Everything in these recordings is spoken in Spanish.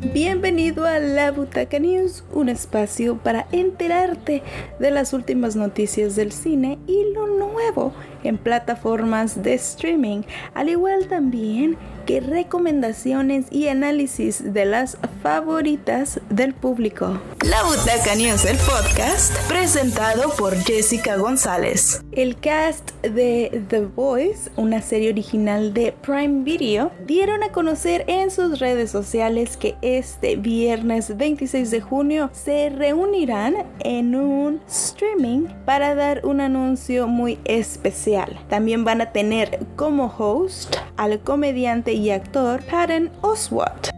Bienvenido a La Butaca News, un espacio para enterarte de las últimas noticias del cine y lo nuevo en plataformas de streaming, al igual también que recomendaciones y análisis de las favoritas del público. La Butaca News, el podcast, presentado por Jessica González. El cast de The Voice, una serie original de Prime Video, dieron a conocer en sus redes sociales que este viernes 26 de junio se reunirán en un streaming para dar un anuncio muy especial. También van a tener como host al comediante y actor Patton Oswalt.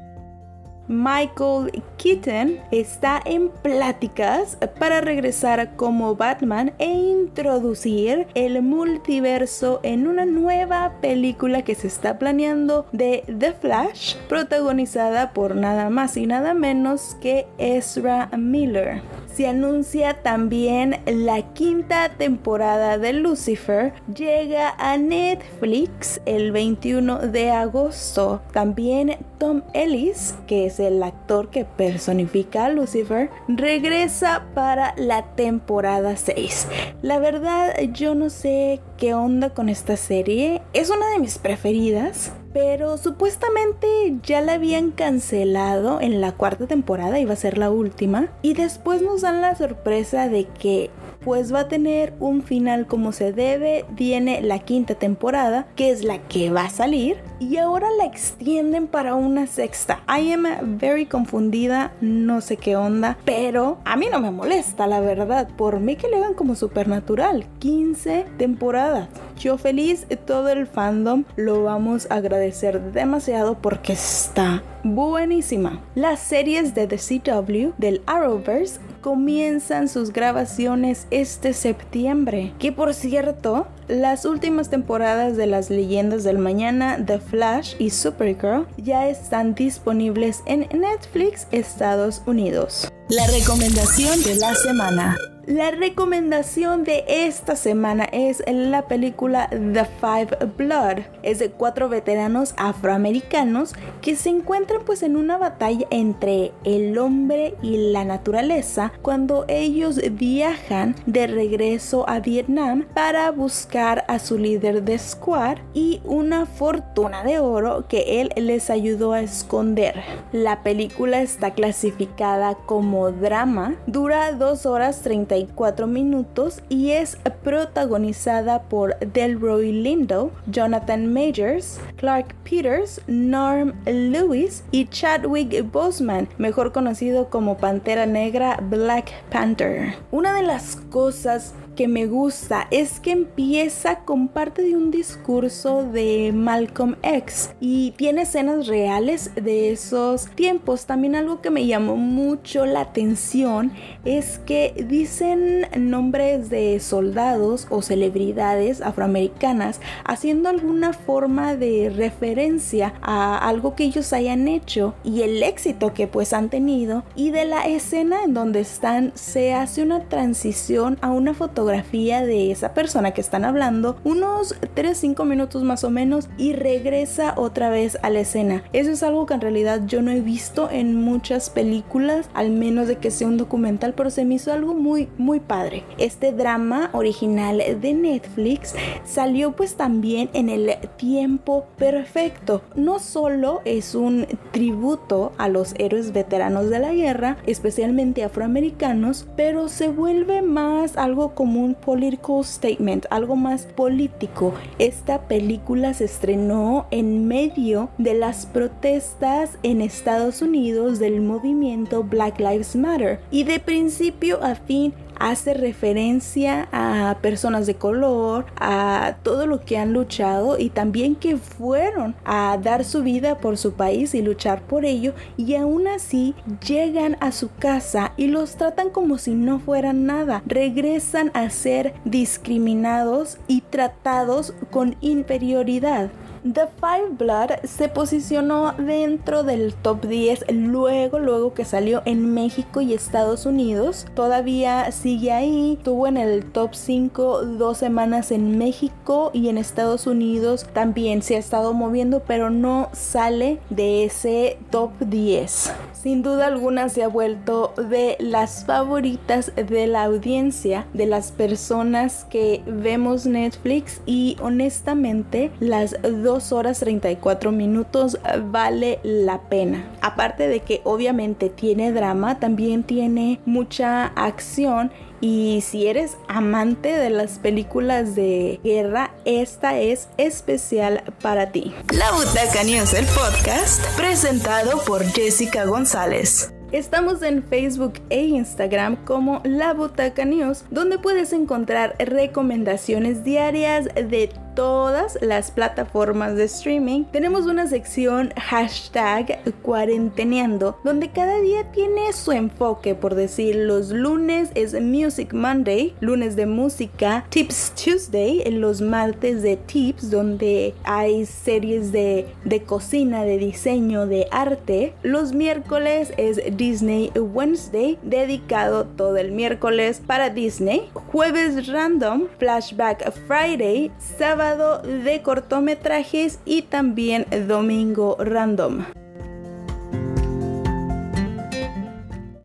Michael Keaton está en pláticas para regresar como Batman e introducir el multiverso en una nueva película que se está planeando de The Flash, protagonizada por nada más y nada menos que Ezra Miller se anuncia también la quinta temporada de Lucifer. Llega a Netflix el 21 de agosto. También Tom Ellis, que es el actor que personifica a Lucifer, regresa para la temporada 6. La verdad, yo no sé qué onda con esta serie. Es una de mis preferidas pero supuestamente ya la habían cancelado en la cuarta temporada, iba a ser la última, y después nos dan la sorpresa de que pues va a tener un final como se debe, viene la quinta temporada, que es la que va a salir, y ahora la extienden para una sexta. I am very confundida, no sé qué onda, pero a mí no me molesta, la verdad, por mí que le hagan como supernatural, 15 temporadas. Yo feliz, todo el fandom lo vamos a agradecer demasiado porque está buenísima. Las series de The CW del Arrowverse comienzan sus grabaciones este septiembre. Que por cierto, las últimas temporadas de las leyendas del mañana, The Flash y Supergirl, ya están disponibles en Netflix Estados Unidos. La recomendación de la semana. La recomendación de esta semana es la película The Five Blood. Es de cuatro veteranos afroamericanos que se encuentran pues en una batalla entre el hombre y la naturaleza cuando ellos viajan de regreso a Vietnam para buscar a su líder de squad y una fortuna de oro que él les ayudó a esconder. La película está clasificada como drama, dura 2 horas 30 minutos y es protagonizada por Delroy Lindo, Jonathan Majors, Clark Peters, Norm Lewis y Chadwick Boseman, mejor conocido como Pantera Negra Black Panther. Una de las cosas que me gusta es que empieza con parte de un discurso de Malcolm X y tiene escenas reales de esos tiempos. También algo que me llamó mucho la atención es que dicen nombres de soldados o celebridades afroamericanas haciendo alguna forma de referencia a algo que ellos hayan hecho y el éxito que pues han tenido y de la escena en donde están se hace una transición a una fotografía de esa persona que están hablando, unos 3-5 minutos más o menos, y regresa otra vez a la escena. Eso es algo que en realidad yo no he visto en muchas películas, al menos de que sea un documental, pero se me hizo algo muy, muy padre. Este drama original de Netflix salió pues también en el tiempo perfecto. No solo es un tributo a los héroes veteranos de la guerra, especialmente afroamericanos, pero se vuelve más algo como un political statement, algo más político. Esta película se estrenó en medio de las protestas en Estados Unidos del movimiento Black Lives Matter y de principio a fin hace referencia a personas de color, a todo lo que han luchado y también que fueron a dar su vida por su país y luchar por ello y aún así llegan a su casa y los tratan como si no fueran nada. Regresan a ser discriminados y tratados con inferioridad. The Five Blood se posicionó dentro del top 10 luego, luego que salió en México y Estados Unidos. Todavía sigue ahí, tuvo en el top 5 dos semanas en México y en Estados Unidos también se ha estado moviendo, pero no sale de ese top 10. Sin duda alguna se ha vuelto de las favoritas de la audiencia, de las personas que vemos Netflix y honestamente las 2 horas 34 minutos vale la pena. Aparte de que obviamente tiene drama, también tiene mucha acción y si eres amante de las películas de guerra, esta es especial para ti. La Butaca News, el podcast, presentado por Jessica González. Estamos en Facebook e Instagram como La Butaca News, donde puedes encontrar recomendaciones diarias de todas las plataformas de streaming. Tenemos una sección hashtag cuarenteneando, donde cada día tiene su enfoque, por decir, los lunes es Music Monday, lunes de música, Tips Tuesday, los martes de tips, donde hay series de, de cocina, de diseño, de arte. Los miércoles es Disney Wednesday, dedicado todo el miércoles para Disney. Jueves random, Flashback Friday, sábado de cortometrajes y también domingo random.